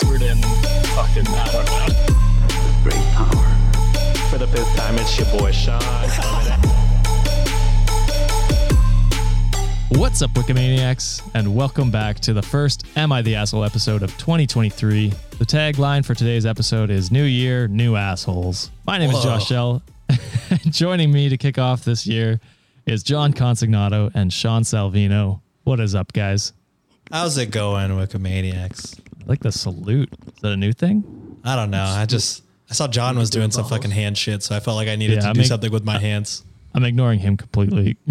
Expert in fucking I don't know. Great power. For the fifth time, it's your boy Sean. What's up, Wikimaniacs? And welcome back to the first Am I the Asshole episode of 2023. The tagline for today's episode is New Year, New Assholes. My name is Josh Shell. Joining me to kick off this year is John Consignato and Sean Salvino. What is up, guys? How's it going, Wikimaniacs? I like the salute. Is that a new thing? I don't know. I just I saw John was doing some fucking hand shit, so I felt like I needed Yeah, to I do make- something with my hands. I'm ignoring him completely.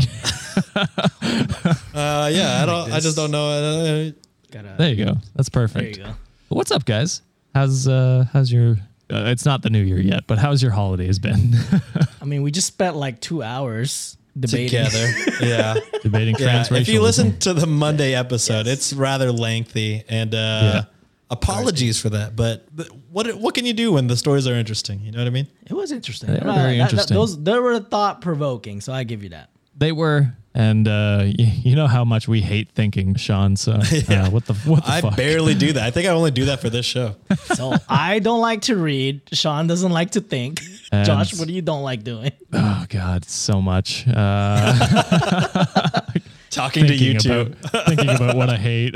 Uh, yeah, I don't. I just don't know. Uh, Gotta, there you go. That's there perfect. you go. What's up, guys? How's uh how's your uh, it's not the new year yet, but how's your holidays been? I mean, we just spent like two hours debating. together, yeah. Debating Yeah, transracialism. if you listen to the Monday episode, it's rather lengthy, and uh, Yeah. Apologies for that. But th- what what can you do when the stories are interesting? You know what I mean? It was interesting. They are Uh, very that- that- interesting. those they were thought provoking, so I give you that. they were, and uh, y- you know how much we hate thinking, Sean. So uh, what the what the I fuck? barely do that. I think I only do that for this show. So I don't like to read. Sean doesn't like to think. And- Josh, what do you don't like doing? oh God, so much. Uh, Talking to you thinking two. about thinking about what I hate.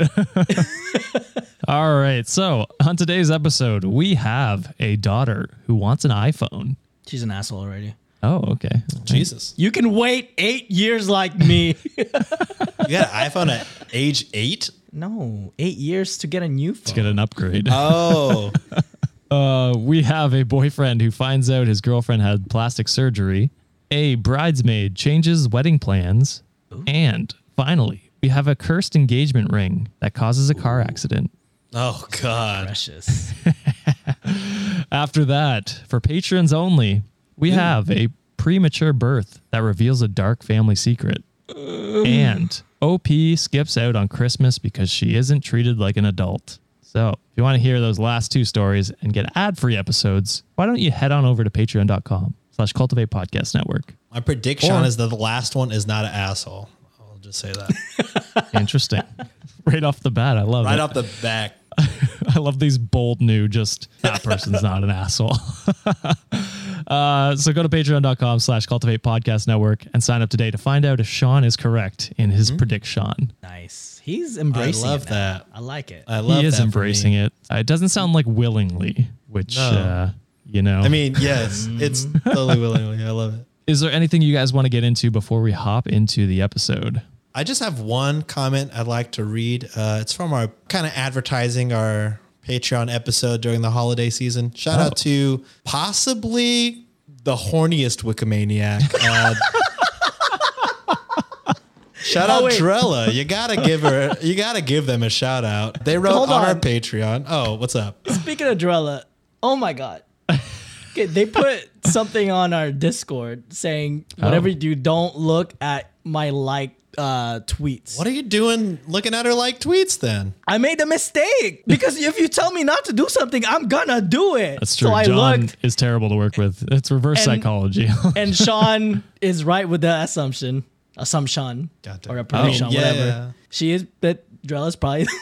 All right, so on today's episode, we have a daughter who wants an iPhone. She's an asshole already. Oh, okay. Jesus, You can wait eight years like me. you got an iPhone at age eight? no, eight years to get a new phone. To get an upgrade. Oh, Uh, we have a boyfriend who finds out his girlfriend had plastic surgery. A bridesmaid changes wedding plans. And finally, we have a cursed engagement ring that causes a car accident. Oh God. Precious. After that, for patrons only, we have a premature birth that reveals a dark family secret. And OP skips out on Christmas because she isn't treated like an adult. So, if you want to hear those last two stories and get ad-free episodes, why don't you head on over to patreon.com slash cultivate podcast network. My prediction Or- is that the last one is not an asshole. I'll just say that Interesting. right off the bat, I love right it. Right off the back. I love these bold new, just that person's not an asshole. uh, so go to patreon.com slash cultivate podcast network and sign up today to find out if Sean is correct in his prediction. nice. He's embracing love it now. that. I like it. I love He is that embracing it. Uh, it doesn't sound like willingly, which, No. uh, you know. I mean, yes, it's totally willingly. I love it. is there anything you guys want to get into before we hop into the episode? I just have one comment I'd like to read. Uh, it's from our kind of advertising our Patreon episode during the holiday season. Shout Oh. out to possibly the horniest Wikimaniac. Uh, shout out Oh, wait. Drella. You gotta give her. You gotta give them a shout out. They wrote Hold on, our. Patreon. Oh, what's up? Speaking of Drella, oh my god. Okay, they put something on our Discord saying whatever Oh. you do, don't look at my like uh tweets. What are you doing? Looking at her like tweets? Then I made a mistake because if you tell me not to do something, I'm gonna do it. That's true. So I John looked, is terrible to work with. It's reverse And- psychology. and Sean is right with the assumption, assumption, or a prediction, yeah, whatever. yeah. She is, but Drella's probably.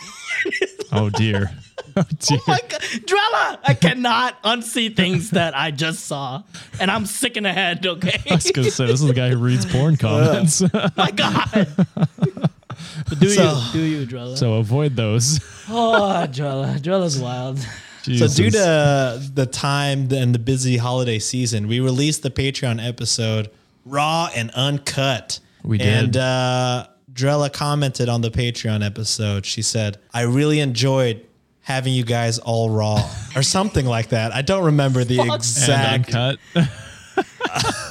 oh, dear. Oh, dear. my God, Drella, I cannot unsee things that I just saw, and I'm sick in the head. Okay, I was gonna say this is the guy who reads porn comments, my God. But do So- you, do you, Drella? so avoid those. oh, Drella, Drella's wild. So due to the time and the busy holiday season, we released the Patreon episode raw and uncut. We did. And uh, Drella commented on the Patreon episode. She said, I really enjoyed having you guys all raw or something like that. I don't remember the And exact. uncut.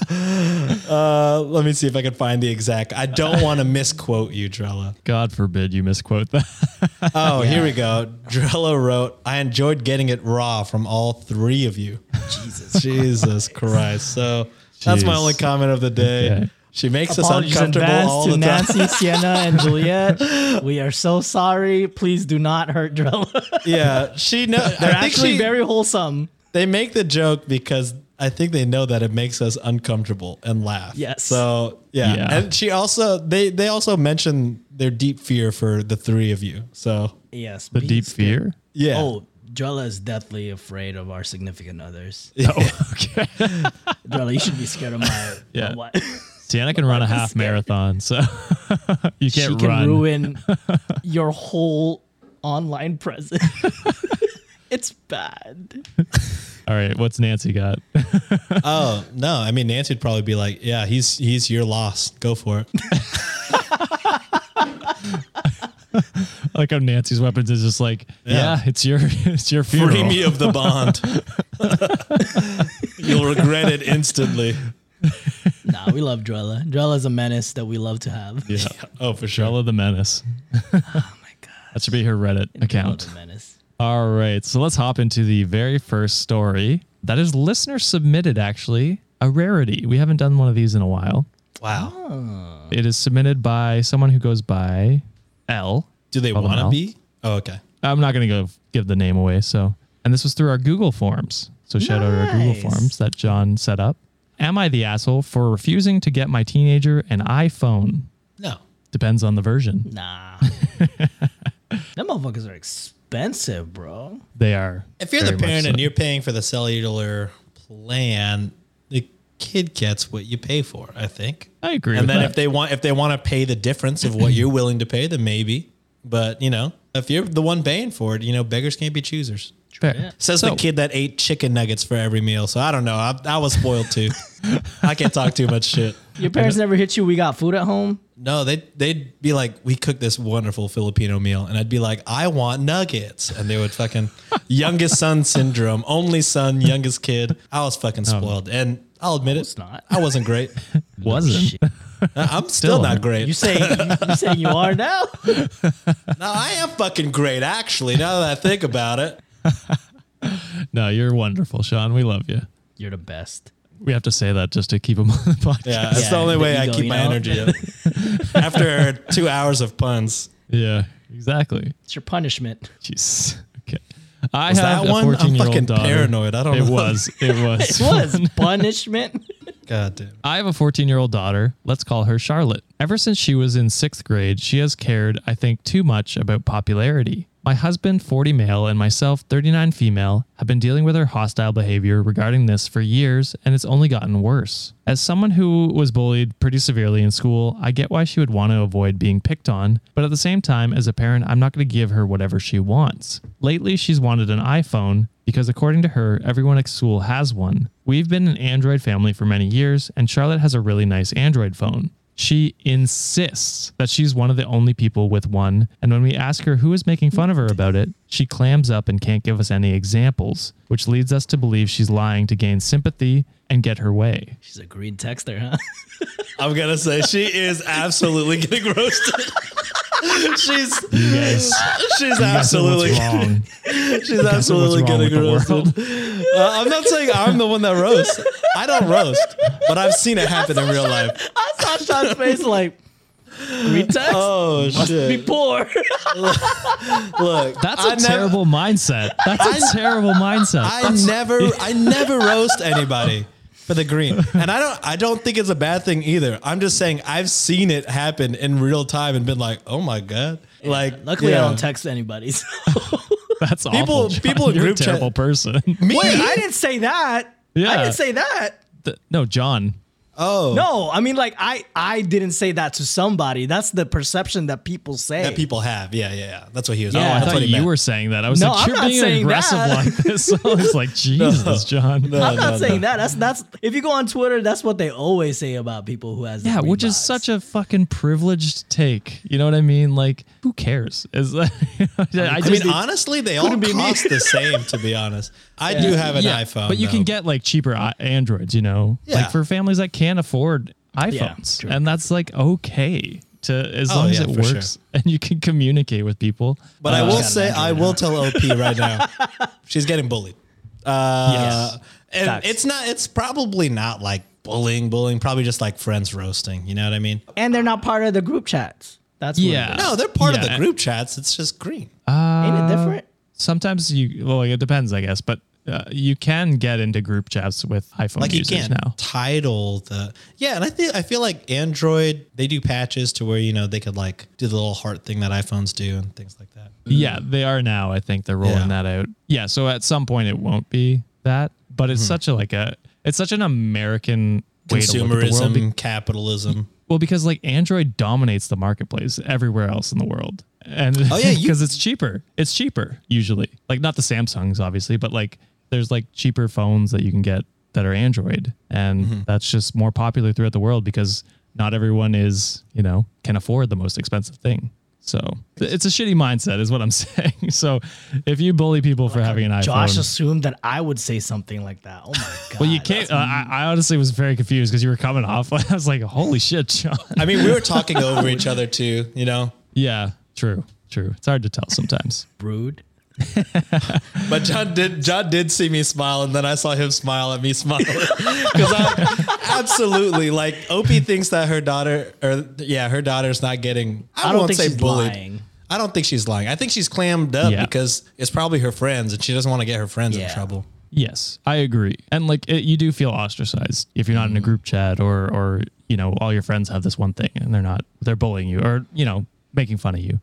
Uh, let me see if I can find the exact. I don't want to misquote you, Drella. God forbid you misquote that. Oh, here we go. Drella wrote, I enjoyed getting it raw from all three of you. Jesus. Jesus Christ. So that's my only comment of the day. Okay. She makes us Apologies in uncomfortable all to the time. Nancy, Sienna, and Juliet. We are so sorry. Please do not hurt Drella. Yeah, she know. They're I think actually she, very wholesome. they make the joke because I think they know that it makes us uncomfortable and laugh. Yes. So yeah. Yeah. and she also they they also mention their deep fear for the three of you. So Yes. The deep scared. fear. yeah. Oh, Drella is deathly afraid of our significant others. Oh, okay. Drella, you should be scared of my Yeah. what? Sienna can run a I'm half scared. marathon, so you can't can run. ruin your whole online presence. it's bad. All right, what's Nancy got? Oh no, I mean Nancy would probably be like, yeah, he's he's your loss. Go for it. Like how Nancy's weapons is just like, yeah, Yeah. it's your it's your funeral. Free me of the bond. You'll regret it instantly. Nah, we love Drella. Drella's a menace that we love to have. Yeah. Oh, for sure. Bella the Menace. Oh my god. That should be her Reddit Drella account. the menace. All right, so let's hop into the very first story. That is listener submitted, actually, a rarity. We haven't done one of these in a while. Wow. Oh. It is submitted by someone who goes by L. Do they Call them want to Al. be? Oh, okay. I'm not going to go give the name away. So, and this was through our Google Forms. So shout out to our Google Nice. Forms that John set up. Am I the asshole for refusing to get my teenager an iPhone? No. Depends on the version. Nah. Them motherfuckers are expensive, bro. They are. If you're the parent so. and you're paying for the cellular plan, the kid gets what you pay for, I think. I agree. and with then that. if they want if they want to pay the difference of what you're willing to pay, then maybe. But you know, if you're the one paying for it, you know, beggars can't be choosers. Fair. Says So- the kid that ate chicken nuggets for every meal. So I don't know. I, I was spoiled too. I can't talk too much shit. Your parents never hit you. We got food at home. No, they they'd be like, "We cooked this wonderful Filipino meal," and I'd be like, "I want nuggets," and they would fucking youngest son syndrome, only son, youngest kid. I was fucking um, spoiled, and I'll admit it, it's not. I wasn't great. wasn't. I- uh, I'm still, Still not aren't. great. You say you, you say you are now. no, I am fucking great, actually. Now that I think about it, No, you're wonderful, Sean. We love you. You're the best. We have to say that just to keep him on the podcast. yeah, that's Yeah, the only the way I keep my know? energy up. After two hours of puns, Yeah, exactly. It's your punishment. Jeez. Okay. I was have that a one? 14 I'm year fucking old daughter. paranoid. I don't It know. was. It was. It was punishment. God damn. I have a 14 year old daughter. Let's call her Charlotte. Ever since she was in sixth grade, she has cared, I think, too much about popularity. My husband, 40 male, and myself, 39 female, have been dealing with her hostile behavior regarding this for years, and it's only gotten worse. As someone who was bullied pretty severely in school, I get why she would want to avoid being picked on, but at the same time, as a parent, I'm not going to give her whatever she wants. Lately, she's wanted an iPhone because, according to her, everyone at school has one. We've been an Android family for many years, and Charlotte has a really nice Android phone. She insists that she's one of the only people with one, and when we ask her who is making fun of her about it, she clams up and can't give us any examples, which leads us to believe she's lying to gain sympathy and get her way. She's a green texter, huh? I'm gonna say she is absolutely getting roasted. she's Yes. she's absolutely wrong. she's absolutely wrong getting roasted. Uh, I'm not saying I'm the one that roasts. I don't roast, but I've seen it happen in real life. I saw Sean's face like green text. Oh Be shit! poor. Look, That's a a terrible mindset. That's a I- terrible mindset. I That's- never, I never roast anybody for the green, and I don't, I don't think it's a bad thing either. I'm just saying I've seen it happen in real time and been like, oh my god, like Luckily, yeah. I don't text anybody. so- That's People- awful. John. people in You're group a chat- terrible person. Me? Wait, I didn't say that. Yeah. I didn't say that. The- no, John. Oh, No, I mean like I I didn't say that to somebody. That's the perception that people say. that people have. Yeah, yeah, yeah. That's what he was. Yeah. oh, I I that's thought what he you meant. were saying that. I was No, like, I'm you're not being saying aggressive that. like this. So I was like, Jesus, John. No, I'm not no, saying no. that. That's that's if you go on Twitter, that's what they always say about people who has the Yeah, green which is box. such a fucking privileged take. You know what I mean? Like, who cares? Is I, I just- mean, honestly, they all cost the same. To be honest, I do have an yeah, iPhone, but you can get like cheaper i- Androids. You know, Yeah. like for families that can't afford iPhones, true. and that's like okay to as Oh, long as it for sure. works and you can communicate with people. But I Uh, will say, I will tell OP right now, she's getting bullied. Uh, Yes. and Facts. it's not. It's probably not like bullying, bullying. Probably just like friends roasting. You know what I mean? and they're not part of the group chats. That's Yeah. is. No, they're part of the group chats. It's just green. Uh, Ain't it different? sometimes you well, it depends, I guess, but. Uh, you can get into group chats with iPhone like you users can't now. title the yeah and i think i feel like android they do patches to where you know they could like do the little heart thing that iphones do and things like that Yeah, they are now. I think they're rolling Yeah. that out. Yeah, so at some point it won't be that, but it's such a like a it's such an American way to look at the world. consumerism Be- capitalism well, because like Android dominates the marketplace everywhere else in the world, and Oh, yeah, you- because it's cheaper. It's cheaper usually. Like not the Samsungs, obviously, but like there's like cheaper phones that you can get that are Android, and Mm-hmm. that's just more popular throughout the world because not everyone is you know can afford the most expensive thing. So it's a shitty mindset, is what I'm saying. So if you bully people for having an iPhone, Josh assumed that I would say something like that. Oh my god. well, you can't. Uh, I, I honestly was very confused because you were coming off. I was like, "Holy shit, John!" i mean we were talking over each other too you know Yeah, true, true. It's hard to tell sometimes. Brood. but john did john did see me smile and then i saw him smile at me smiling because i absolutely like OP thinks that her daughter or yeah her daughter's not getting i, I don't won't think say she's bullied lying. I don't think she's lying. I think she's clammed up Yeah. because it's probably her friends and she doesn't want to get her friends in trouble. Yes, I agree. And like, it, you do feel ostracized if you're not in a mm. group chat or or you know all your friends have this one thing and they're not they're bullying you or you know making fun of you,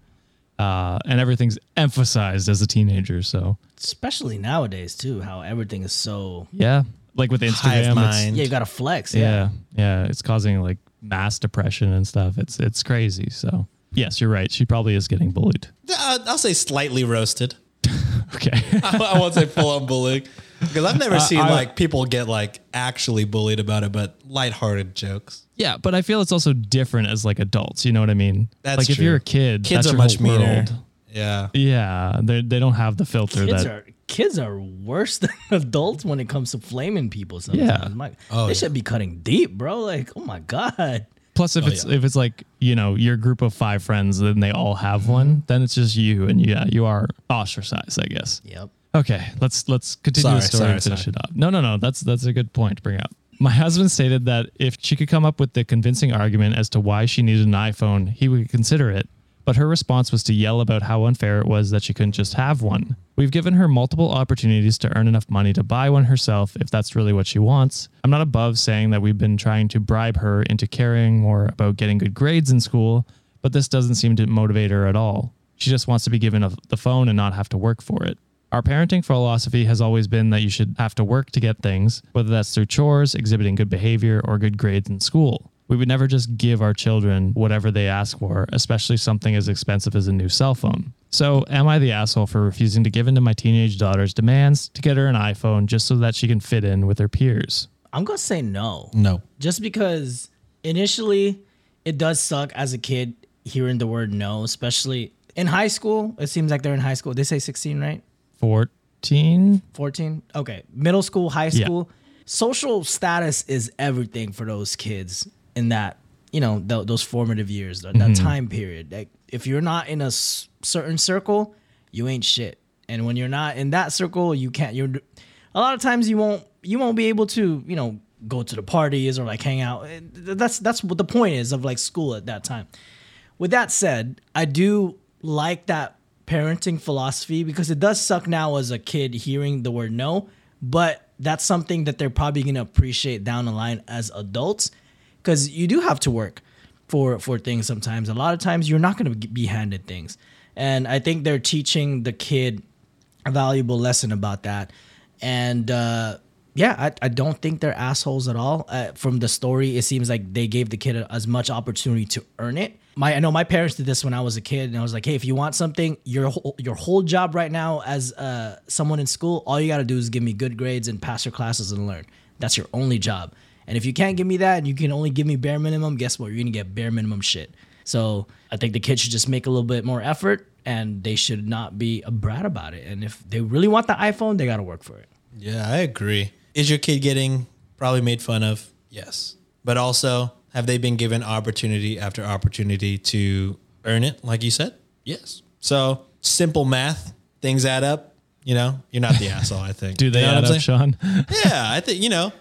uh, and everything's emphasized as a teenager. So Especially nowadays too, how everything is so yeah, like with Instagram, yeah, you gotta flex. Yeah. yeah, yeah, it's causing like mass depression and stuff. It's it's crazy. So yes, you're right. She probably is getting bullied. Uh, I'll say slightly roasted. Okay. I won't say full on bullying because I've never seen I- like people get like actually bullied about it, but lighthearted jokes. Yeah, but I feel it's also different as like adults. You know what I mean? That's like if true. you're a kid, Kids that's are your much whole meaner. world. Yeah. Yeah, they they don't have the filter Kids that. are kids are worse than adults when it comes to flaming people. Sometimes, Yeah. My- Oh, they yeah. should be cutting deep, bro. Like, oh my god. Plus, if Oh, it's yeah. if it's like you know your group of five friends, then they all have Mm-hmm. one. Then it's just you, and yeah, you are ostracized, I guess. Yep. Okay, let's let's continue the story sorry, and finish sorry. it up. No, no, no. That's that's a good point to bring up. My husband stated that if she could come up with the convincing argument as to why she needed an iPhone, he would consider it. But her response was to yell about how unfair it was that she couldn't just have one. We've given her multiple opportunities to earn enough money to buy one herself if that's really what she wants. I'm not above saying that we've been trying to bribe her into caring more about getting good grades in school, but this doesn't seem to motivate her at all. She just wants to be given a, the phone and not have to work for it. Our parenting philosophy has always been that you should have to work to get things, whether that's through chores, exhibiting good behavior, or good grades in school. We would never just give our children whatever they ask for, especially something as expensive as a new cell phone. So, am I the asshole for refusing to give in to my teenage daughter's demands to get her an iPhone just so that she can fit in with her peers? I'm gonna say no. No. Just because initially it does suck as a kid hearing the word no, especially in high school. It seems like they're in high school. They say 16, right? 14? 14 okay. Middle school high Yeah. school. Social status is everything for those kids in that you know th- those formative years that, that mm-hmm. time period. Like if you're not in a s- certain circle you ain't shit. And when you're not in that circle you can't you're a lot of times you won't you won't be able to you know go to the parties or like hang out. That's that's what the point is of like school at that time. With that said, I do like that parenting philosophy because it does suck now as a kid hearing the word no, but that's something that they're probably going to appreciate down the line as adults because you do have to work for for things sometimes. A lot of times you're not going to be handed things. And I think they're teaching the kid a valuable lesson about that. And uh yeah, I, I don't think they're assholes at all. Uh, from the story, it seems like they gave the kid as much opportunity to earn it. My I know my parents did this when I was a kid, and I was like, hey, if you want something, your whole, your whole job right now as uh, someone in school, all you got to do is give me good grades and pass your classes and learn. That's your only job. And if you can't give me that, and you can only give me bare minimum, guess what? You're gonna get bare minimum shit. So I think the kids should just make a little bit more effort, and they should not be a brat about it. And if they really want the iPhone, they got to work for it. Yeah, I agree. Is your kid getting probably made fun of? Yes. But also, have they been given opportunity after opportunity to earn it, like you said? Yes. So simple math, things add up. You know, you're not the asshole, I think. Do they You know add up, saying? Sean? Yeah, I think, you know,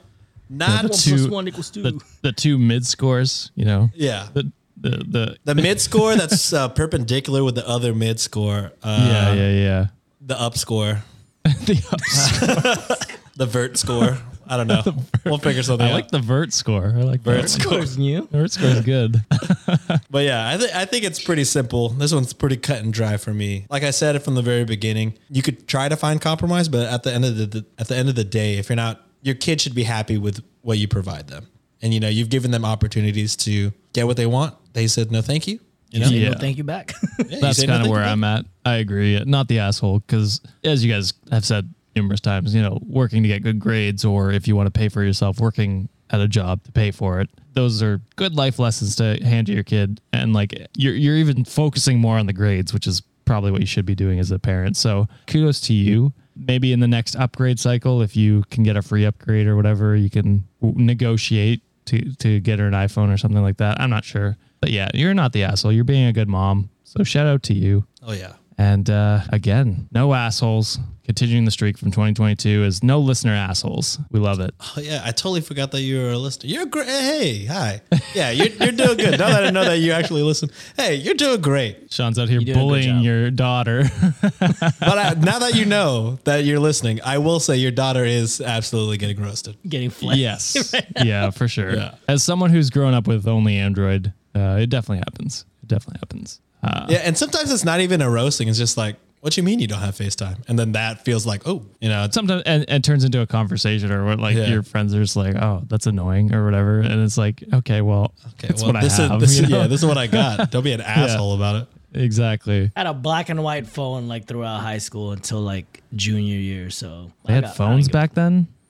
not The plus two, one equals two. The, the two mid scores, you know. Yeah. The the the, the mid score that's uh, perpendicular with the other mid score. Uh, yeah yeah yeah. The up score, the ups- the vert score. I don't know. We'll figure something out. I out. like the vert score. I like vert score. Scores new. Vert score is good. But yeah, I, th- I think it's pretty simple. This one's pretty cut and dry for me. Like I said from the very beginning, you could try to find compromise, but at the end of the, the at the end of the day, if you're not, your kid should be happy with what you provide them, and you know you've given them opportunities to get what they want. They said no, thank you. You know, Yeah. no, thank you back. Yeah, That's kind of thank where. I'm at. I agree. Not the asshole, because as you guys have said numerous times, you know, working to get good grades, or if you want to pay for yourself, working at a job to pay for it. Those are good life lessons to hand to your kid, and like you're you're even focusing more on the grades, which is probably what you should be doing as a parent. So kudos to you. Maybe in the next upgrade cycle, if you can get a free upgrade or whatever, you can negotiate to to get her an iPhone or something like that. I'm not sure, but yeah, you're not the asshole. You're being a good mom. So shout out to you. Oh yeah. And uh, again, no assholes. Continuing the streak from 2022 is no listener assholes. We love it. Oh yeah, I totally forgot that you were a listener. You're great. Hey, hi. Yeah, you're, you're doing good. Now that I know that you actually listen, hey, you're doing great. Sean's out here doing a good bullying job. your daughter. But I, now that you know that you're listening, I will say your daughter is absolutely getting roasted. Getting flamed. yes. yeah, for sure. Yeah. As someone who's grown up with only Android, uh, it definitely happens. It definitely happens. Uh, Yeah, and sometimes it's not even a roasting. It's just like, what do you mean you don't have FaceTime? And then that feels like, oh, you know, sometimes and, and turns into a conversation or what like Yeah. your friends are just like oh that's annoying or whatever and it's like okay well okay, that's well, what this i have is this, you is- know? yeah, this is what I got. Don't be an asshole about it. exactly I had a black and white phone like throughout high school until like junior year. So they I had got- I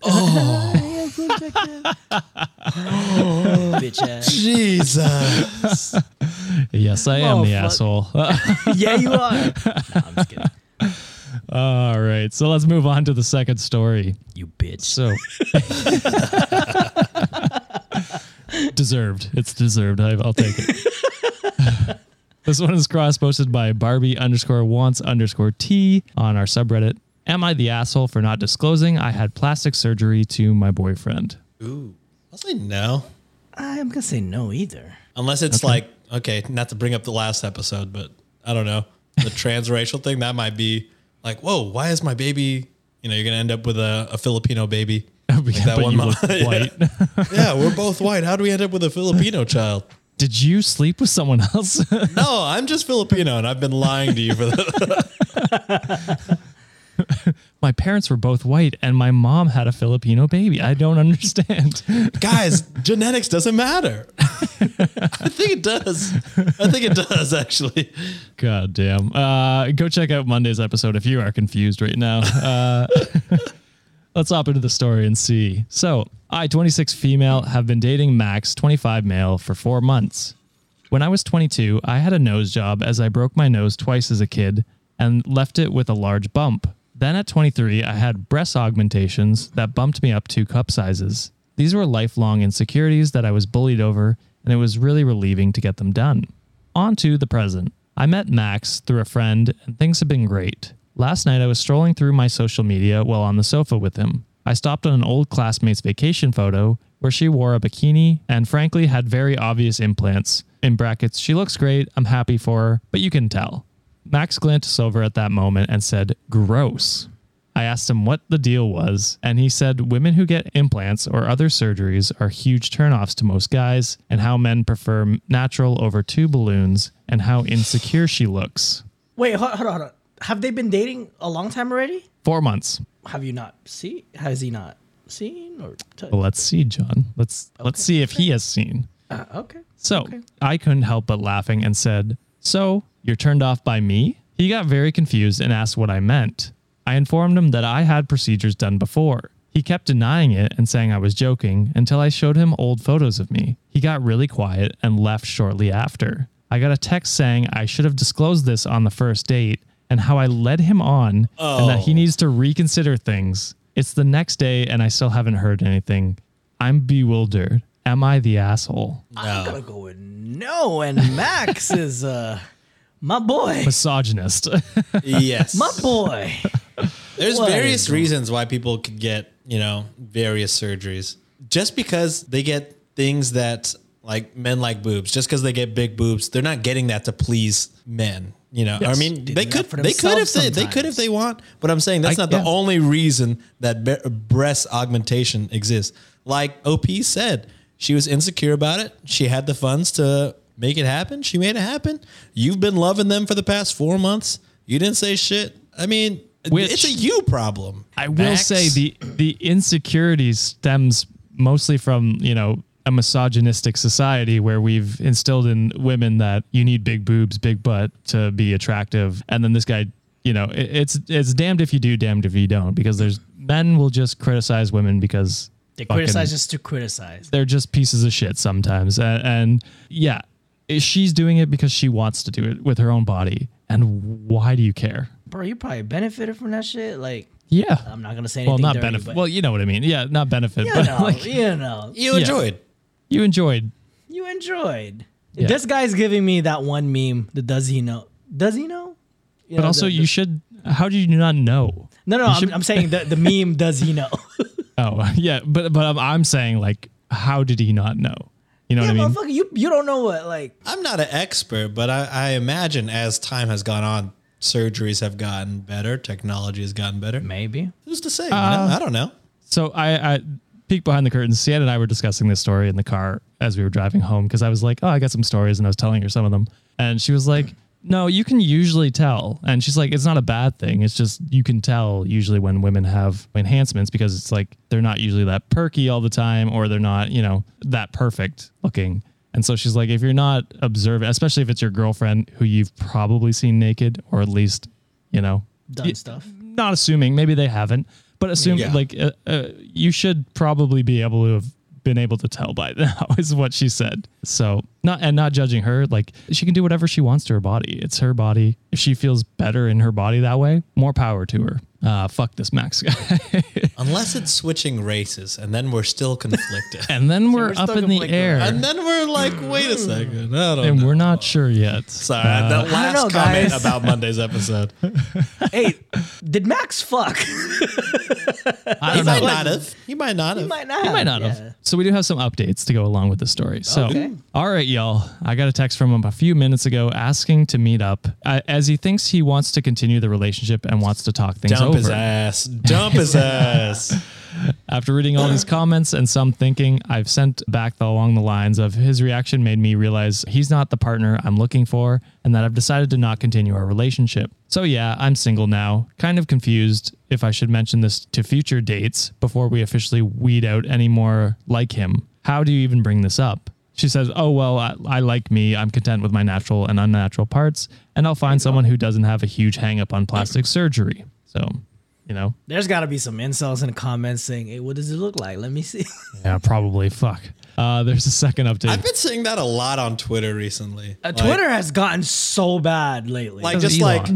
phones don't back then give Bitch ass. Jesus. yes i am Oh, the fuck. asshole yeah, you are. Nah, I'm just kidding. all right so let's move on to the second story You bitch. so deserved it's deserved i'll take it this one is cross posted by barbie underscore wants underscore t on our subreddit am i the asshole for not disclosing i had plastic surgery to my boyfriend Ooh, I'll say no. I'm gonna say no either. Unless it's like, okay, not to bring up the last episode, but I don't know. The transracial thing, that might be like, whoa, why is my baby, you know, you're going to end up with a, a Filipino baby. Like that but one you mom- look Yeah. white. yeah, we're both white. How do we end up with a Filipino child? Did you sleep with someone else? No, I'm just Filipino and I've been lying to you for the. my parents were both white and my mom had a Filipino baby. I don't understand. Guys, genetics doesn't matter. I think it does. I think it does, actually. God damn. Uh, go check out Monday's episode if you are confused right now. Uh, let's hop into the story and see. So, I, 26 female, have been dating Max, 25 male, for four months. When I was 22, I had a nose job as I broke my nose twice as a kid and left it with a large bump. Then at 23, I had breast augmentations that bumped me up two cup sizes. These were lifelong insecurities that I was bullied over, and it was really relieving to get them done. On to the present. I met Max through a friend, and things have been great. Last night, I was strolling through my social media while on the sofa with him. I stopped on an old classmate's vacation photo where she wore a bikini and frankly had very obvious implants. In brackets, she looks great, I'm happy for her, but you can tell. Max glanced over at that moment and said, Gross. I asked him what the deal was, and he said women who get implants or other surgeries are huge turnoffs to most guys, and how men prefer natural over two balloons, and how insecure she looks. Wait, hold, hold on, hold on. Have they been dating a long time already? Four months. Have you not? See, has he not? seen or touched? Well, let's see, John. Let's let's see if he has seen. Uh, okay. So Okay. I couldn't help but laughing and said, So you're turned off by me? He got very confused and asked what I meant. I informed him that I had procedures done before. He kept denying it and saying I was joking until I showed him old photos of me. He got really quiet and left shortly after. I got a text saying I should have disclosed this on the first date and how I led him on and that he Oh. needs to reconsider things. It's the next day and I still haven't heard anything. I'm bewildered. Am I the asshole? I'm gonna go with no, and Max is uh my boy, misogynist. Yes. my boy. There's What various reasons why people could get, you know, various surgeries. Just because they get things that like men like boobs, just because they get big boobs, they're not getting that to please men. You know, I mean, They they could, they could if themselves they, they could if they want. But I'm saying that's I- not the yeah. only reason that be- breast augmentation exists. Like OP said, she was insecure about it. She had the funds to make it happen. She made it happen. You've been loving them for the past four months. You didn't say shit. I mean, Which- it's a you problem. I will Max. say the the insecurity stems mostly from you know a misogynistic society where we've instilled in women that you need big boobs, big butt to be attractive, and then this guy, you know, it, it's it's damned if you do, damned if you don't, because there's men will just criticize women because They fucking- criticize just to criticize. they're just pieces of shit sometimes. And, and yeah, she's doing it because she wants to do it with her own body. And why do you care? Bro, you probably benefited from that shit. Like, Yeah. I'm not gonna say anything. well, not dirty, benefit. but Well, you know what I mean. Yeah, not benefit, you but know, like you know, You Yeah. enjoyed. you enjoyed. you enjoyed. Yeah. This guy's giving me that one meme. The does he know? Does he know? You But know, also, the- you the- should. How do you not know? No, no, you I'm, should- I'm saying the, the meme. Does he know? Oh, yeah, but but I'm, I'm saying like, how did he not know? You know yeah, what I mean? motherfucker, you you don't know what like. I'm not an expert, but I, I imagine as time has gone on, surgeries have gotten better, technology has gotten better. Maybe. Who's to say? you Uh, know? I don't know. So I, I peek behind the curtains. Sienna and I were discussing this story in the car as we were driving home because I was like, "Oh, I got some stories," and I was telling her some of them, and she was like, "No, you can usually tell," and she's like, "It's not a bad thing. It's just you can tell usually when women have enhancements because it's like they're not usually that perky all the time, or they're not, you know, that perfect looking." And so she's like, if you're not observant, especially if it's your girlfriend who you've probably seen naked, or at least, you know, Done y- stuff. not assuming maybe they haven't but assume Yeah. like uh, uh, you should probably be able to have been able to tell by now is what she said. So not and not judging her like she can do whatever she wants to her body. It's her body. If she feels better in her body that way more power to her. Uh fuck this max guy Unless it's switching races, and then we're still conflicted. and then we're, we're up in in, the like, air and then we're like, wait a second. I don't and know. we're not sure yet Sorry, Uh, the last know, comment guys. about Monday's episode. hey, did Max fuck? I He don't might know. not have. He might not have. he might not. He might not yeah. have. So we do have some updates to go along with the story. So, Okay. all right, y'all. I got a text from him a few minutes ago asking to meet up uh, as he thinks he wants to continue the relationship and wants to talk things Dump over. Dump his ass. Dump his ass. After reading all these comments and some thinking, I've sent back the, along the lines of his reaction made me realize he's not the partner I'm looking for and that I've decided to not continue our relationship. So yeah, I'm single now, kind of confused if I should mention this to future dates before we officially weed out any more like him. How do you even bring this up? She says, Oh, well, I, I like me. I'm content with my natural and unnatural parts, and I'll find someone who doesn't have a huge hang up on plastic surgery. So, you know, There's got to be some insults in the comments saying, "Hey, what does it look like? Let me see." yeah, probably. Fuck. Uh, there's a second update. I've been seeing that a lot on Twitter recently. Uh, Like- Twitter has gotten so bad lately. like Because of just like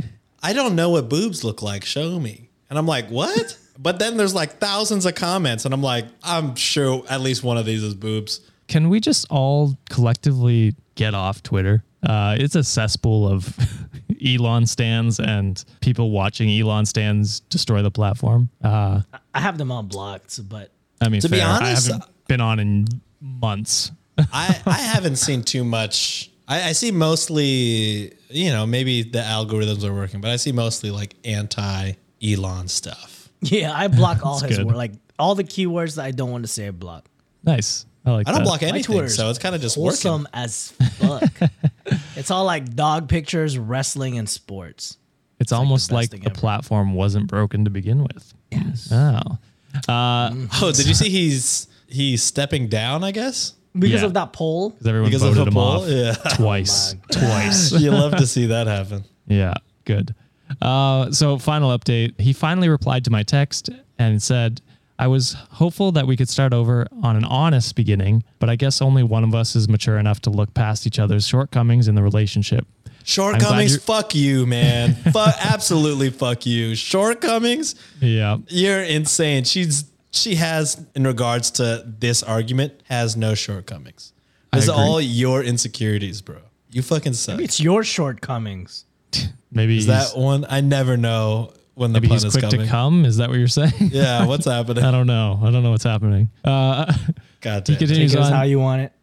I don't know what boobs look like. Show me. And I'm like, what? but then there's like thousands of comments, and I'm like, I'm sure at least one of these is boobs. Can we just all collectively get off Twitter? Uh, it's a cesspool of Elon stands and people watching Elon stands destroy the platform. Uh, I have them all blocked, but I mean, To be honest, I haven't been on in months. I I haven't seen too much. I, I see mostly, you know, maybe the algorithms are working, but I see mostly like anti Elon stuff. yeah, I block all his good. work. Like all the keywords that I don't want to say, I block. Nice. I like I don't that. block My anything, Twitter's so it's kind of just wholesome working. as fuck. it's all like dog pictures, wrestling, and sports. It's, like the almost like the platform wasn't broken to begin with. Yes. Oh. Oh, did you see he's he's stepping down? I guess Because Yeah. of that poll. Because everyone because of voted the him poll. off Yeah, twice. twice. you love to see that happen. Yeah, good. Uh, so, final update. He finally replied to my text and said, I was hopeful that we could start over on an honest beginning, but I guess only one of us is mature enough to look past each other's shortcomings in the relationship. Shortcomings, fuck you, man. fuck, absolutely, fuck you. Shortcomings, Yeah. you're insane. She's she has, in regards to this argument, has no shortcomings. This is all your insecurities, bro. You fucking suck. Maybe It's your shortcomings. Maybe Is that one? I never know when the maybe pun he's is quick coming. to come. Is that what you're saying? Yeah, what's happening? I don't know. I don't know what's happening. Uh, God he damn. it. continues Take it as on. how you want it.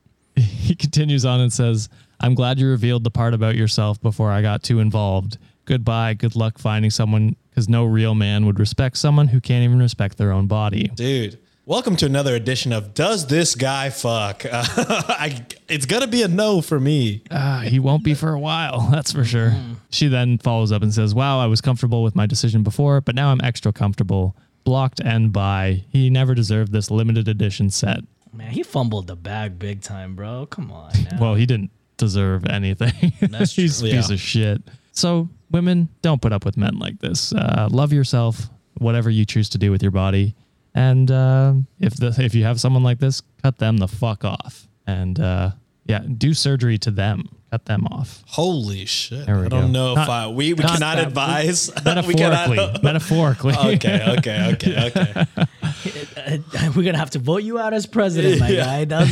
he continues on and says, I'm glad you revealed the part about yourself before I got too involved. Goodbye. Good luck finding someone because no real man would respect someone who can't even respect their own body. Dude, welcome to another edition of Does This Guy Fuck? I, it's going to be a no for me. Ah, he won't be for a while, that's for sure. She then follows up and says, Wow, I was comfortable with my decision before, but now I'm extra comfortable. Blocked and by. He never deserved this limited edition set. Man, he fumbled the bag big time, bro. Come on. Now. Well, he didn't deserve anything. That's He's a true. piece of shit. So, women, don't put up with men like this. Uh, love yourself, whatever you choose to do with your body. And uh, if the, if you have someone like this, cut them the fuck off. And uh, yeah, do surgery to them. Cut them off. Holy shit. There we I don't go. know Not- if I, we, we not cannot that- advise. we Metaphorically. cannot, metaphorically. okay, okay, okay, okay. We're gonna have to vote you out as president, my guy. That's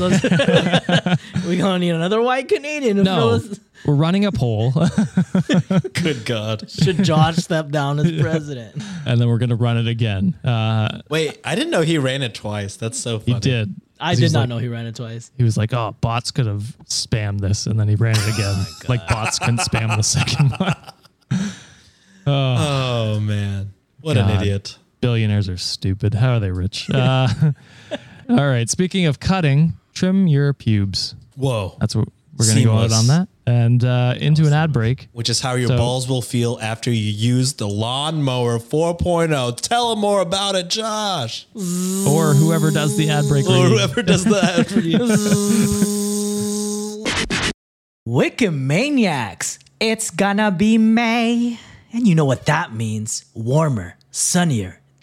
we're gonna need another white Canadian to fill No, us. We're running a poll, Good God. Should Josh step down as president? and then we're gonna run it again. Uh, Wait, I didn't know he ran it twice. That's so funny. he did. I did not like- know he ran it twice. He was like, "Oh, bots could have spammed this," and then he ran it again. like bots couldn't spam the second one. Oh, man. What an idiot. Billionaires are stupid. How are they rich? Uh, all right. Speaking of cutting, trim your pubes. Whoa. That's what we're gonna go out on that, and uh, into an ad break. Which is how your So- balls will feel after you use the lawnmower 4.0. Tell them more about it, Josh. Or whoever does the ad break. Or reading. whoever does that. Wicked Maniacs. It's gonna be May. And you know what that means. Warmer, sunnier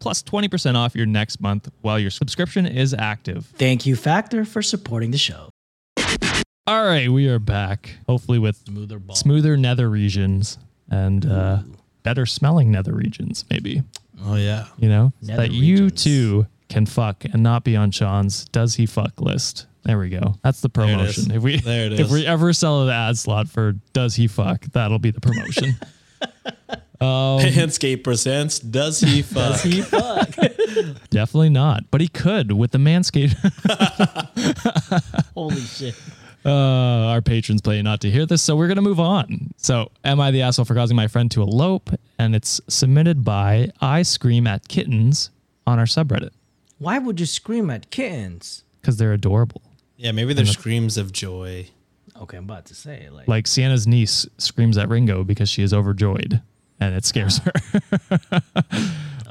plus 20% off your next month while your subscription is active. Thank you, Factor, for supporting the show. All right, we are back. Hopefully with Smoother ball. smoother nether regions and uh, better smelling nether regions, maybe. Oh, yeah. You know, so that you too can fuck and not be on Sean's does he fuck list. There we go. That's the promotion. If we There it if we ever sell an ad slot for does he fuck, that'll be the promotion. Manscaped presents Does He Fuck? Does he fuck. Definitely not, but he could with the Manscaped. Holy shit. Uh, our patrons play not to hear this, so we're gonna move on. So, am I the asshole for causing my friend to elope? And it's submitted by I scream at kittens on our subreddit Why would you scream at kittens? because they're adorable. Yeah, maybe there's screams of joy. Okay, I'm about to say like, Like Sienna's niece screams at Ringo because she is overjoyed, and it scares her.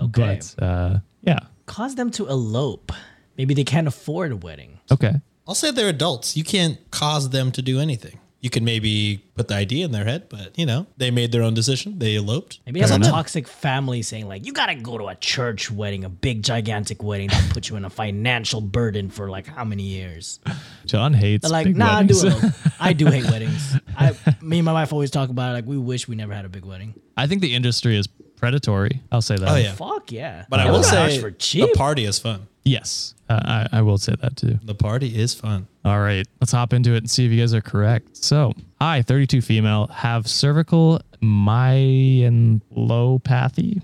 Okay. But uh, yeah. Cause them to elope. Maybe they can't afford a wedding. Okay. I'll say they're adults. You can't cause them to do anything. You can maybe put the idea in their head, but you know, they made their own decision. They eloped. Maybe have a Fair toxic family saying like, you gotta go to a church wedding, a big gigantic wedding that puts you in a financial burden for like how many years? John hates They're like, big nah, weddings. do it. I do hate weddings. I, me and my wife always talk about it. Like, we wish we never had a big wedding. I think the industry is predatory. I'll say that. Oh yeah. Fuck yeah. But I They'll say for cheap. the party is fun. Yes. Uh, I, I will say that too. The party is fun. All right, let's hop into it and see if you guys are correct. So, I, 32 female, have cervical myelopathy.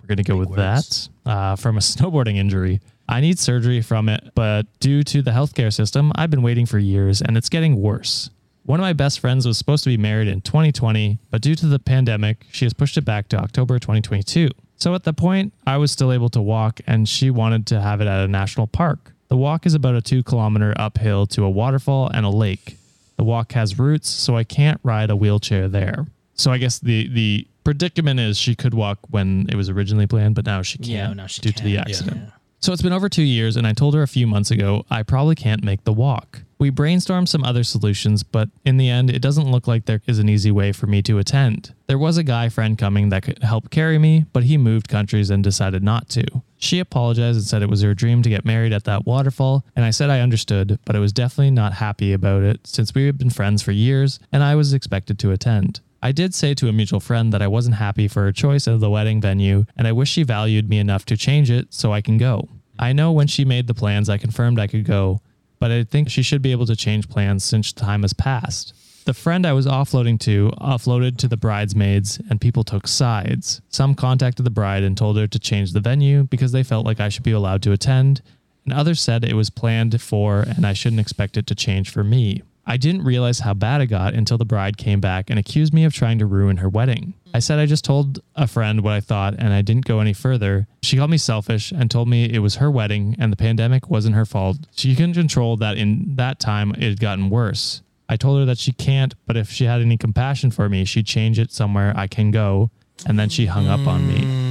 We're going to go with that uh, from a snowboarding injury. I need surgery from it, but due to the healthcare system, I've been waiting for years and it's getting worse. One of my best friends was supposed to be married in 2020, but due to the pandemic, she has pushed it back to October 2022. So at the point, I was still able to walk and she wanted to have it at a national park. The walk is about a two kilometer uphill to a waterfall and a lake. The walk has roots, so I can't ride a wheelchair there. So I guess the the predicament is she could walk when it was originally planned, but now she can't Yeah, now she due to the accident. Yeah. So it's been over two years, and I told her a few months ago I probably can't make the walk. We brainstormed some other solutions, but in the end, it doesn't look like there is an easy way for me to attend. There was a guy friend coming that could help carry me, but he moved countries and decided not to. She apologized and said it was her dream to get married at that waterfall, and I said I understood, but I was definitely not happy about it since we had been friends for years and I was expected to attend. I did say to a mutual friend that I wasn't happy for her choice of the wedding venue, and I wish she valued me enough to change it so I can go. I know when she made the plans, I confirmed I could go, but I think she should be able to change plans since time has passed. The friend I was offloading to offloaded to the bridesmaids, and people took sides. Some contacted the bride and told her to change the venue because they felt like I should be allowed to attend, and others said it was planned for and I shouldn't expect it to change for me. I didn't realize how bad it got until the bride came back and accused me of trying to ruin her wedding. I said I just told a friend what I thought and I didn't go any further. She called me selfish and told me it was her wedding and the pandemic wasn't her fault. She couldn't control that in that time it had gotten worse. I told her that she can't, but if she had any compassion for me, she'd change it somewhere I can go. And then she hung up on me. Mm.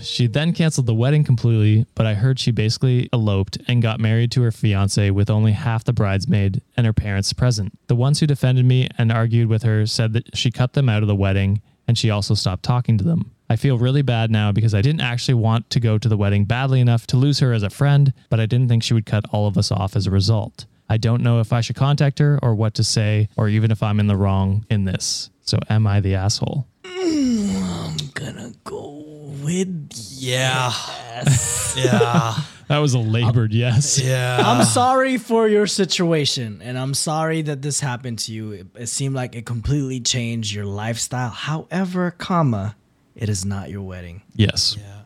She then canceled the wedding completely, but I heard she basically eloped and got married to her fiance with only half the bridesmaid and her parents present. The ones who defended me and argued with her said that she cut them out of the wedding and she also stopped talking to them. I feel really bad now because I didn't actually want to go to the wedding badly enough to lose her as a friend, but I didn't think she would cut all of us off as a result. I don't know if I should contact her or what to say, or even if I'm in the wrong in this. So, am I the asshole? Mm, I'm gonna go with Yeah. Yeah. That was a labored yes. Yeah. I'm sorry for your situation, and I'm sorry that this happened to you. It, it seemed like it completely changed your lifestyle. However, comma, it is not your wedding. Yes. Yeah.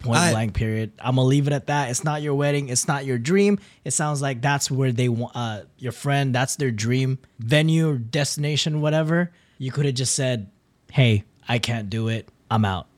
Point I- blank. Period. I'm gonna leave it at that. It's not your wedding. It's not your dream. It sounds like that's where they want uh, your friend. That's their dream venue or destination, whatever. You could have just said, "Hey, I can't do it. I'm out,"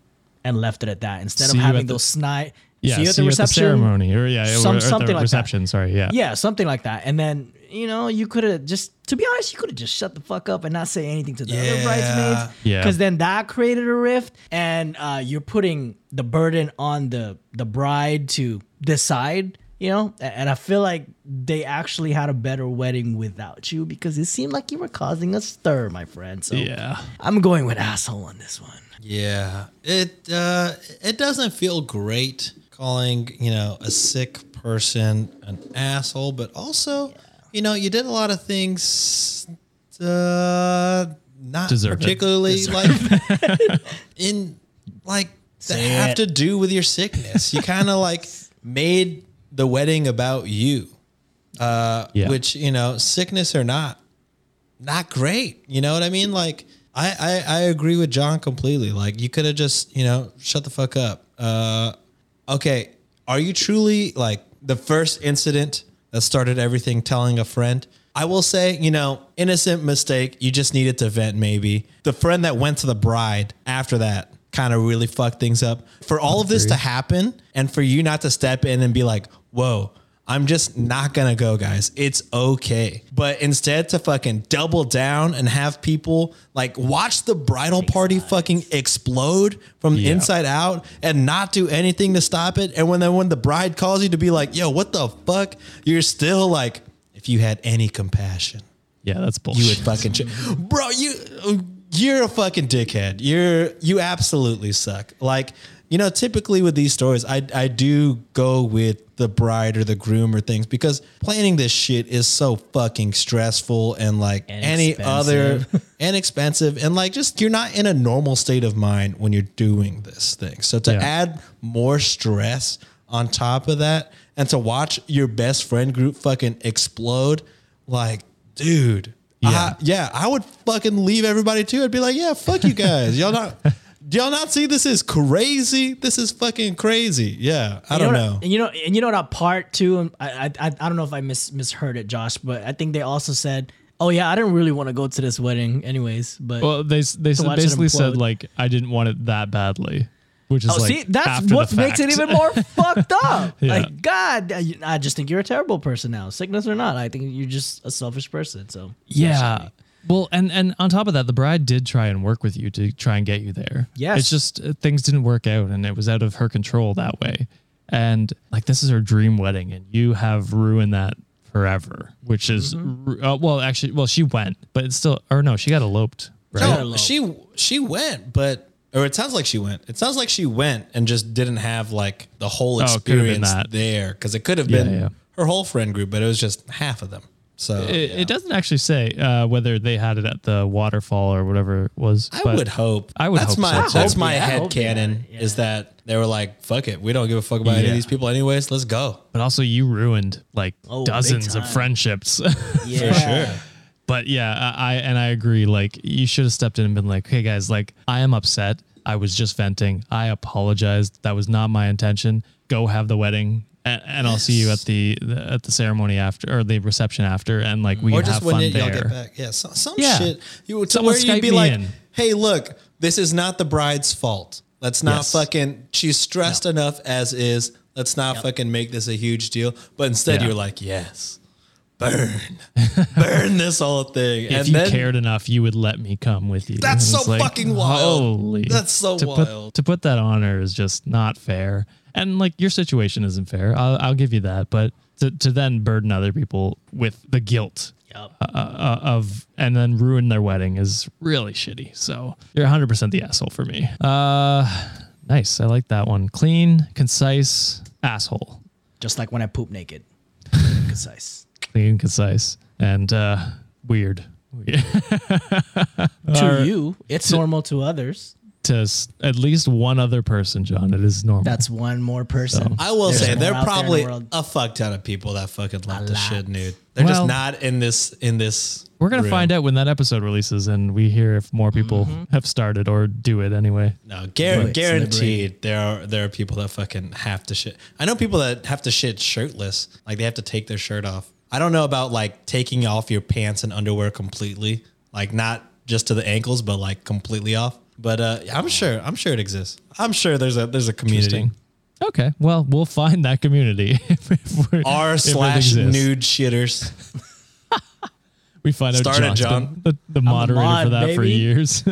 and left it at that instead See of having at the- those snide. Yeah. see you at see the you reception ceremony, or yeah, some- or, or something the like that. reception. Sorry. Yeah. Yeah, something like that. And then, you know, you could have just, to be honest, you could have just shut the fuck up and not say anything to the other bridesmaids. Yeah. Because then that created a rift, and uh, you're putting the burden on the the bride to decide. You know, and I feel like they actually had a better wedding without you because it seemed like you were causing a stir, my friend. So Yeah. I'm going with asshole on this one. Yeah, it uh, it doesn't feel great calling you know a sick person an asshole, but also you know you did a lot of things uh, not Deserve it. particularly like in like that have to do with your sickness. You kind of like made the wedding about you, uh, Yeah. which you know sickness or not, not great. You know what I mean? Like I, I, I agree with John completely. Like you could have just, you know, shut the fuck up. Uh, okay. Are you truly like the first incident that started everything telling a friend? I will say, you know, innocent mistake. You just needed to vent maybe. The friend that went to the bride after that kind of really fucked things up. For all of this to happen and for you not to step in and be like, whoa, I'm just not gonna go, guys. It's okay. But instead to fucking double down and have people like watch the bridal party fucking explode from the Yeah. inside out and not do anything to stop it. And when then when the bride calls you to be like, yo, what the fuck? You're still like, if you had any compassion, Yeah, that's bullshit. you would fucking ch- bro you you're a fucking dickhead you're you absolutely suck like you know typically with these stories i i do go with the bride or the groom or things because planning this shit is so fucking stressful and like And any other expensive. and expensive and like just you're not in a normal state of mind when you're doing this thing so to Yeah. add more stress on top of that and to watch your best friend group fucking explode like dude Yeah. yeah yeah i would fucking leave everybody too i'd be like yeah fuck you guys y'all not do y'all not see this is crazy this is fucking crazy yeah i You don't what- know And you know, and you know that part too. and I, I, I I don't know if I mis misheard it, Josh, but I think they also said, "Oh yeah, I didn't really want to go to this wedding, anyways." But well, they they s- watch it basically said like I didn't want it that badly, which is oh, like see, that's after what makes it even more fucked up. Yeah. Like, God, I I just think you're a terrible person now, sickness or not. I think you're just a selfish person. So Yeah. Well, and and on top of that, the bride did try and work with you to try and get you there. Yes. It's just uh, things didn't work out, and it was out of her control that way. And like this is her dream wedding, and you have ruined that forever. Which is, Mm-hmm. uh, well, actually, well, she went, but it's still, or no, she got eloped. Right? no she she went but or it sounds like she went it sounds like she went and just didn't have like the whole Oh, it could have been experience that. there because it could have Yeah, been yeah. her whole friend group but it was just half of them so It, yeah. it doesn't actually say uh, whether they had it at the waterfall or whatever it was. I but would hope. I would That's hope my so, that's I my hope head they canon yeah. is that they were like, "Fuck it, we don't give a fuck about any of these people anyways. Let's go." But also, you ruined like Oh, dozens of friendships. yeah, sure. But yeah, I I- and I agree. Like you should have stepped in and been like, "Hey guys, like I am upset. I was just venting. I apologized. That was not my intention. Go have the wedding, and, and I'll see you at the, the at the ceremony after or the reception after, and like we Or just have when fun y- y'all there." get back, yeah, some, some Yeah. shit. You to Someone where you'd be like, in. "Hey, look, this is not the bride's fault. Let's not Yes. fucking. She's stressed enough as is. Let's not fucking make this a huge deal." But instead, Yeah. you're like, "Yes." Burn, burn this whole thing. If and you then cared enough, you would let me come with you. That's so it's fucking wild. Holy, That's so to wild. Put, to put that on her is just not fair. And like your situation isn't fair. I'll, I'll give you that. But to, to then burden other people with the guilt Yup. uh, uh, of and then ruin their wedding is really shitty. So you're 100% the asshole for me. Uh, nice. I like that one. Clean, concise, asshole. just like when I poop naked. Concise. Clean, concise, and uh, weird. To you, it's normal to others. To at least one other person, John. It is normal. That's one more person. I will There's say there are out there the probably a fuck ton of people that fucking love A the shit nude. They're Well- just not in this in this. We're gonna room. find out when that episode releases, and we hear if more people Mm-hmm. have started or do it anyway. No, Do guar- it. guaranteed there are there are people that fucking have to shit. I know people that have to shit shirtless, like they have to take their shirt off. I don't know about like taking off your pants and underwear completely, like not just to the ankles, but like completely off. But uh, I'm sure I'm sure it exists. I'm sure there's a there's a community. Okay, well, we'll find that community. if we're- R slash nude shitters. We find out Start it, John's John. been the, the moderator mod, for that for years.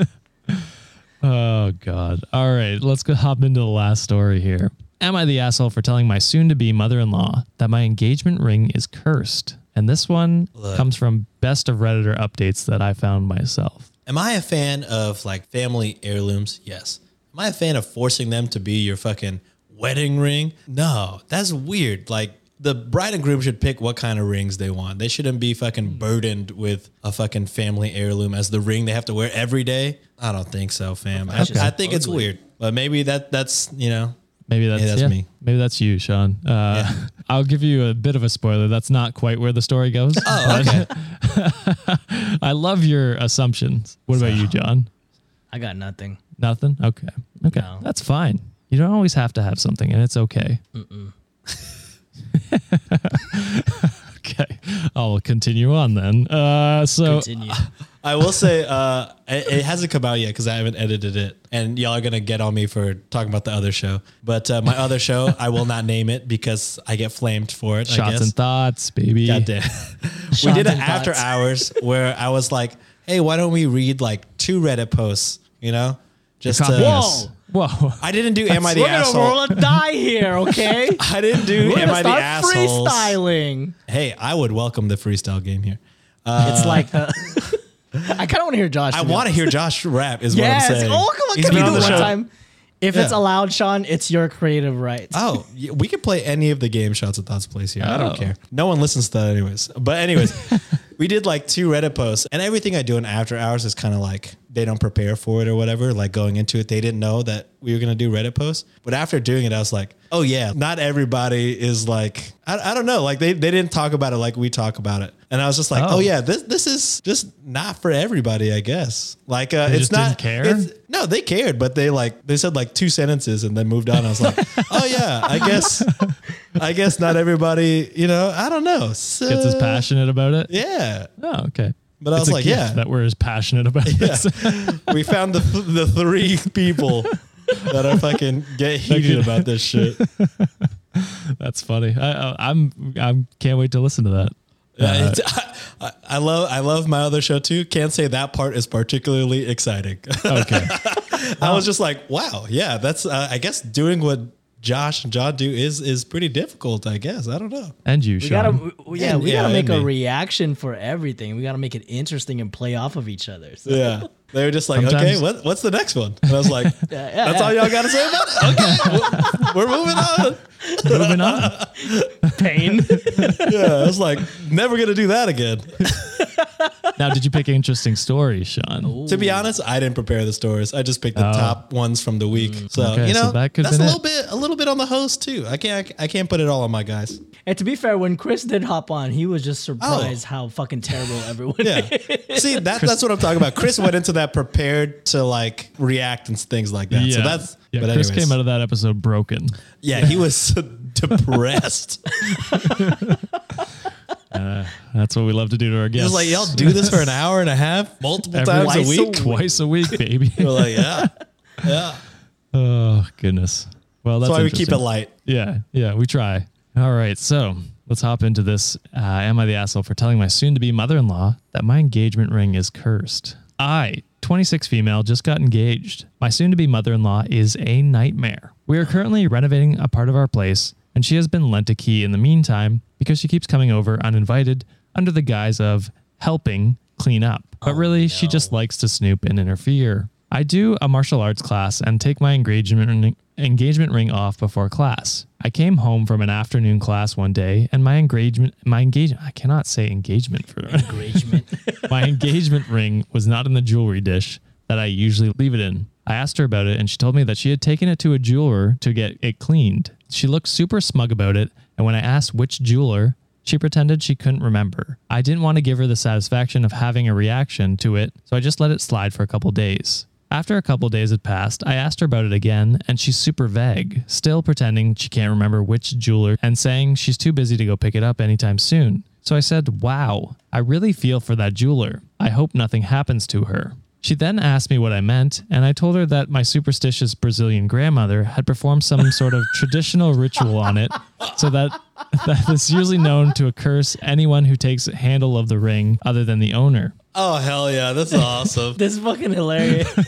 oh God! All right, let's go hop into the last story here. Am I the asshole for telling my soon-to-be mother-in-law that my engagement ring is cursed? And this one Look. comes from best of Redditor updates that I found myself. Am I a fan of like family heirlooms? Yes. Am I a fan of forcing them to be your fucking wedding ring? No, that's weird. Like the bride and groom should pick what kind of rings they want. They shouldn't be fucking burdened with a fucking family heirloom as the ring they have to wear every day. I don't think so, fam. I, I think it's weird, but maybe that that's you know Maybe that's, that's yeah, me. Maybe that's you, Sean. Uh, I'll give you a bit of a spoiler. That's not quite where the story goes. Oh, okay. I love your assumptions. What about you, John? I got nothing. Nothing? Okay. Okay. No. That's fine. You don't always have to have something, and it's okay. okay. I'll continue on then. Uh, so Continue. I will say uh, it, it hasn't come out yet because I haven't edited it, and y'all are gonna get on me for talking about the other show. But uh, my other show, I will not name it because I get flamed for it. I Shots guess. and thoughts, baby. God damn. we did an after thoughts. hours where I was like, "Hey, why don't we read like two Reddit posts?" You know, just to. Copying Whoa. us. Whoa. I didn't do "Am I the We're gonna roll a die here, okay? I didn't do We're "Am I the asshole?" freestyling. Hey, I would welcome the freestyle game here. it's like the. I kind of want to hear Josh. I want to hear Josh rap. Is Yes. what I'm saying. Oh, come on. He's Can we do on it the one show. time? If it's allowed, Sean, it's your creative right. Oh, we could play any of the game shots at Thoughts Place here. I Oh. don't care. No one listens to that anyways. But anyways, we did like two Reddit posts, and everything I do in after hours is kind of like they don't prepare for it or whatever. Like going into it, they didn't know that we were gonna do Reddit posts. But after doing it, I was like, oh yeah, not everybody is like I, I don't know. Like they, they didn't talk about it like we talk about it. And I was just like, oh, Oh. yeah, this this is just not for everybody, I guess. Like uh, it's not care? it's- no, they cared, but they like they said like two sentences and then moved on. I was like, oh yeah, I guess, I guess not everybody, you know, I don't know, so, Gets as passionate about it. Yeah, Oh, okay. But I It's was like, yeah. that we're as passionate about this. we found the the three people that are fucking get heated about this shit. That's funny. I, I, I'm I'm can't wait to listen to that. Yeah, I, I- I love I love my other show too. Can't say that part is particularly exciting. Okay. I was just like, wow, yeah, that's uh, I guess doing what Josh and John do is is pretty difficult. I guess I don't know. and you, We Sean. gotta, we- yeah, And- we yeah, gotta make a me. reaction for everything. We gotta make it interesting and play off of each other. So. Yeah. They were just like, Sometimes- okay, what, what's the next one? And I was like, Yeah, yeah, that's yeah. all y'all got to say about it? Okay, we're, we're moving on. Moving on. Pain. Yeah, I was like, never going to do that again. Now, did you pick interesting stories, Sean? To be honest, I didn't prepare the stories. I just picked the Oh. top ones from the week. So, Okay, you so know, that that's a little it. bit a little bit on the host too. I can't I can't put it all on my guys. And to be fair, when Chris did hop on, he was just oh. surprised how fucking terrible everyone Oh. Yeah. is. See, that, that's what I'm talking about. Chris went into that prepared to like react and things like that. So that's yeah. but Chris anyways. came out of that episode broken. Yeah, he was depressed. Uh, that's what we love to do to our He guests. was like, y'all do this for an hour and a half, multiple Every- times a Twice a week. week. twice a week, baby. We're like, yeah, yeah. oh goodness. Well, that's That's why we keep it light. Yeah, yeah, we try. All right, so let's hop into this. Uh, am I the asshole for telling my soon to be mother in law that my engagement ring is cursed? I, 26 female, just got engaged. My soon to be mother in law is a nightmare. We are currently renovating a part of our place, and she has been lent a key in the meantime because she keeps coming over uninvited under the guise of helping clean up. But really, she just likes to snoop and interfere. I do a martial arts class and take my engagement ring, engagement ring off before class. I came home from an afternoon class one day and my engagement my engagement I cannot say engagement for Engagement. my engagement ring was not in the jewelry dish that I usually leave it in. I asked her about it and she told me that she had taken it to a jeweler to get it cleaned. She looked super smug about it, and when I asked which jeweler, she pretended she couldn't remember. I didn't want to give her the satisfaction of having a reaction to it, so I just let it slide for a couple days. After a couple days had passed, I asked her about it again, and she's super vague, still pretending she can't remember which jeweler and saying she's too busy to go pick it up anytime soon. So I said, Wow, I really feel for that jeweler. I hope nothing happens to her. She then asked me what I meant, and I told her that my superstitious Brazilian grandmother had performed some sort of traditional ritual on it, so that that is usually known to curse anyone who takes handle of the ring other than the owner. Oh hell yeah, this is awesome. this is fucking hilarious.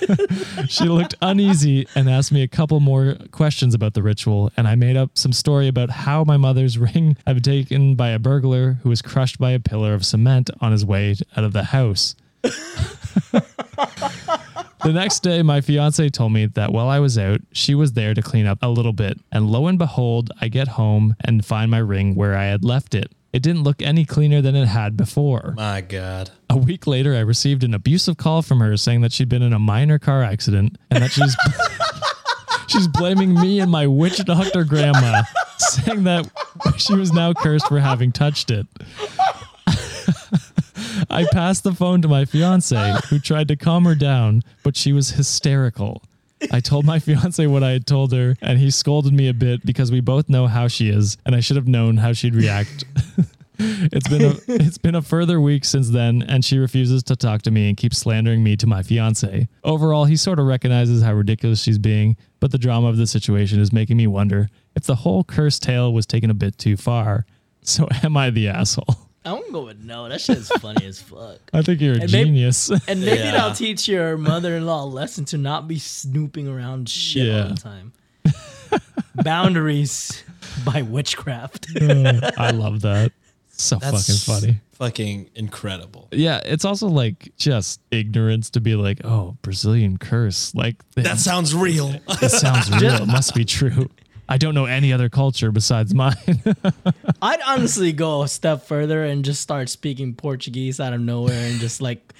She looked uneasy and asked me a couple more questions about the ritual, and I made up some story about how my mother's ring had been taken by a burglar who was crushed by a pillar of cement on his way out of the house. the next day, my fiance told me that while I was out, she was there to clean up a little bit, and lo and behold, I get home and find my ring where I had left it. It didn't look any cleaner than it had before. My God. A week later, I received an abusive call from her saying that she'd been in a minor car accident and that she's she's blaming me and my witch doctor grandma, saying that she was now cursed for having touched it. I passed the phone to my fiance, who tried to calm her down, but she was hysterical. I told my fiance what I had told her, and he scolded me a bit because we both know how she is, and I should have known how she'd react. It's been a it's been a further week since then, and she refuses to talk to me and keeps slandering me to my fiance. Overall, he sort of recognizes how ridiculous she's being, but the drama of the situation is making me wonder if the whole cursed tale was taken a bit too far. So am I the asshole? I'm gonna go with no. That shit is funny as fuck. I think you're a And maybe- genius. And maybe Yeah. that'll teach your mother-in-law a lesson to not be snooping around shit all the time. Boundaries by witchcraft. Uh, I love that. So That's fucking funny. Fucking incredible. Yeah, it's also like just ignorance to be like, oh, Brazilian curse. Like That sounds real. it sounds real. It must be true. I don't know any other culture besides mine. I'd honestly go a step further and just start speaking Portuguese out of nowhere and just like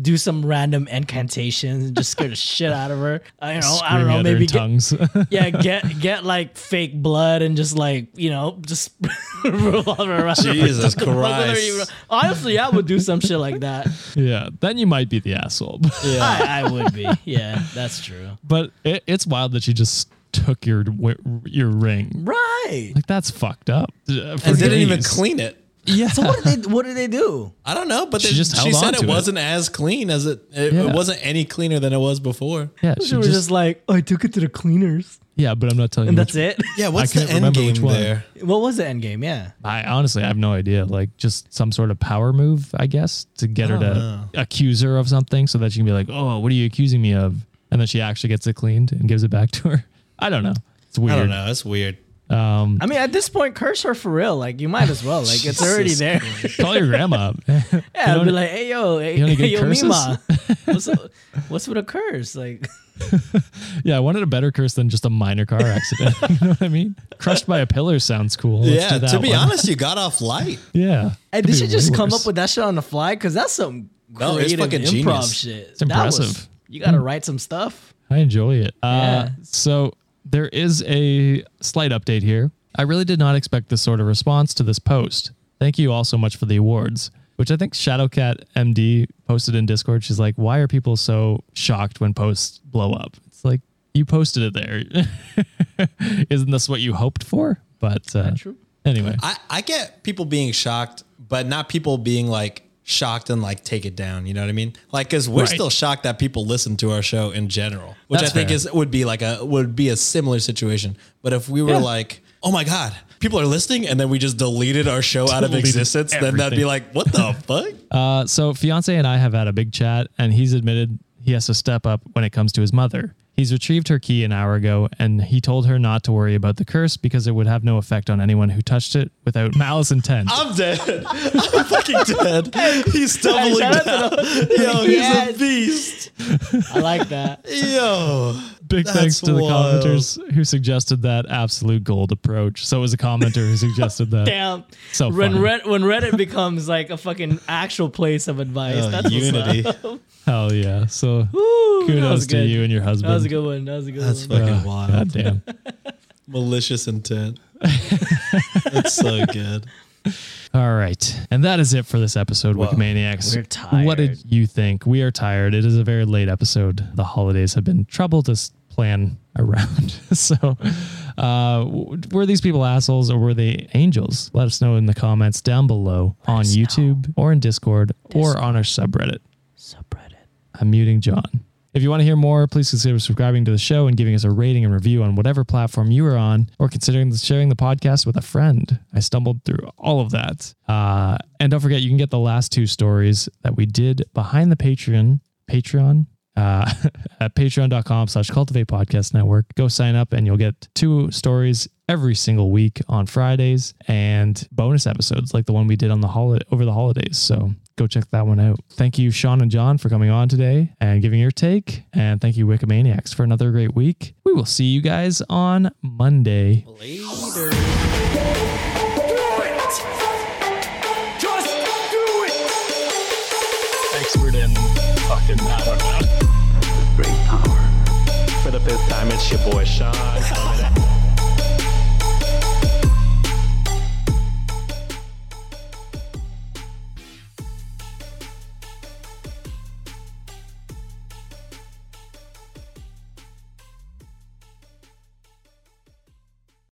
do some random incantations and just scare the shit out of her. I don't know. I don't know. Maybe in get, tongues. yeah, get get like fake blood and just like you know just revolve around. Jesus Whether Christ. you- Honestly, I would do some shit like that. yeah, then you might be the asshole. I, I would be. Yeah, that's true. but it, it's wild that you just took your your ring. Right. Like that's fucked up. Uh, for And didn't even clean it. Yeah. So what did they what did they do? I don't know, but She they- just she said it it. wasn't as clean as it. It, Yeah. it wasn't any cleaner than it was before. yeah, She she was just, just like, oh, I took it to the cleaners, yeah, but I'm not telling and you. And that's which- it. Yeah, what's I the end game which one. there? What was the end game? Yeah. I honestly I have no idea. Like just some sort of power move, I guess, to get her to know. accuse her of something so that she can be like, "Oh, what are you accusing me of?" And then she actually gets it cleaned and gives it back to her. I don't know. It's weird. I don't know. It's weird. Um, I mean, at this point, curse her for real. Like, you might as well. Like, it's already there. call your grandma. Yeah, I'd be like, hey, yo, hey, you hey, yo, curses? Mima. What's, what's with a curse? Like, yeah, I wanted a better curse than just a minor car accident. you know what I mean? Crushed by a pillar sounds cool. Let's yeah, do that to be one. honest, you got off light. yeah. hey, did you just way come up with that shit on the fly because that's some No, it's creative fucking improv genius. shit. It's That was- impressive. you got to write some stuff. I enjoy it. Uh, Yeah. so there is a slight update here. I really did not expect this sort of response to this post. Thank you all so much for the awards, which I think Shadowcat MD posted in Discord. She's like, "Why are people so shocked when posts blow up?" It's like you posted it there. Isn't this what you hoped for? But uh, true. anyway, I, I get people being shocked, but not people being like shocked and like take it down. You know what I mean? Like, because we're Right. still shocked that people listen to our show in general, which That's I think fair. is would be like a would be a similar situation. But if we were Yeah. like, oh my god, people are listening, and then we just deleted our show out of Deleted existence, then that'd be like, what the fuck? Uh, so fiance and I have had a big chat, and he's admitted he has to step up when it comes to his mother. He's retrieved her key an hour ago, and he told her not to worry about the curse because it would have no effect on anyone who touched it without malice intent. I'm dead. I'm fucking dead. He's doubling shout down. Yo, he's Yes. a beast. I like that. Yo. Big That's thanks to the wild. commenters who suggested that absolute gold approach. So it was a commenter who suggested that. Damn. So when. Red, when Reddit becomes like a fucking actual place of advice, Oh, that's unity. What's. Hell yeah. So Woo, kudos to you and your husband. That was a good one. That was a good That's one. fucking Uh, wild. God damn. Malicious intent. That's so good. All right. And that is it for this episode, Wikimaniacs. We're tired. What did you think? We are tired. It is a very late episode. The holidays have been trouble to s- plan around. so, uh, were these people assholes or were they angels? Let us know in the comments down below on us YouTube or in Discord, or on our subreddit. Subreddit. I'm muting John. If you want to hear more, please consider subscribing to the show and giving us a rating and review on whatever platform you are on, or considering sharing the podcast with a friend. I stumbled through all of that. Uh, and don't forget, you can get the last two stories that we did behind the Patreon. Patreon. Uh, at patreon.com slash cultivate podcast network. Go sign up and you'll get two stories every single week on Fridays and bonus episodes like the one we did on the holiday over the holidays. So go check that one out. Thank you, Sean and John, for coming on today and giving your take. And thank you, Wikimaniacs, for another great week. We will see you guys on Monday. Later. Expert in fucking, I don't know. Power. For time, it's your boy Sean.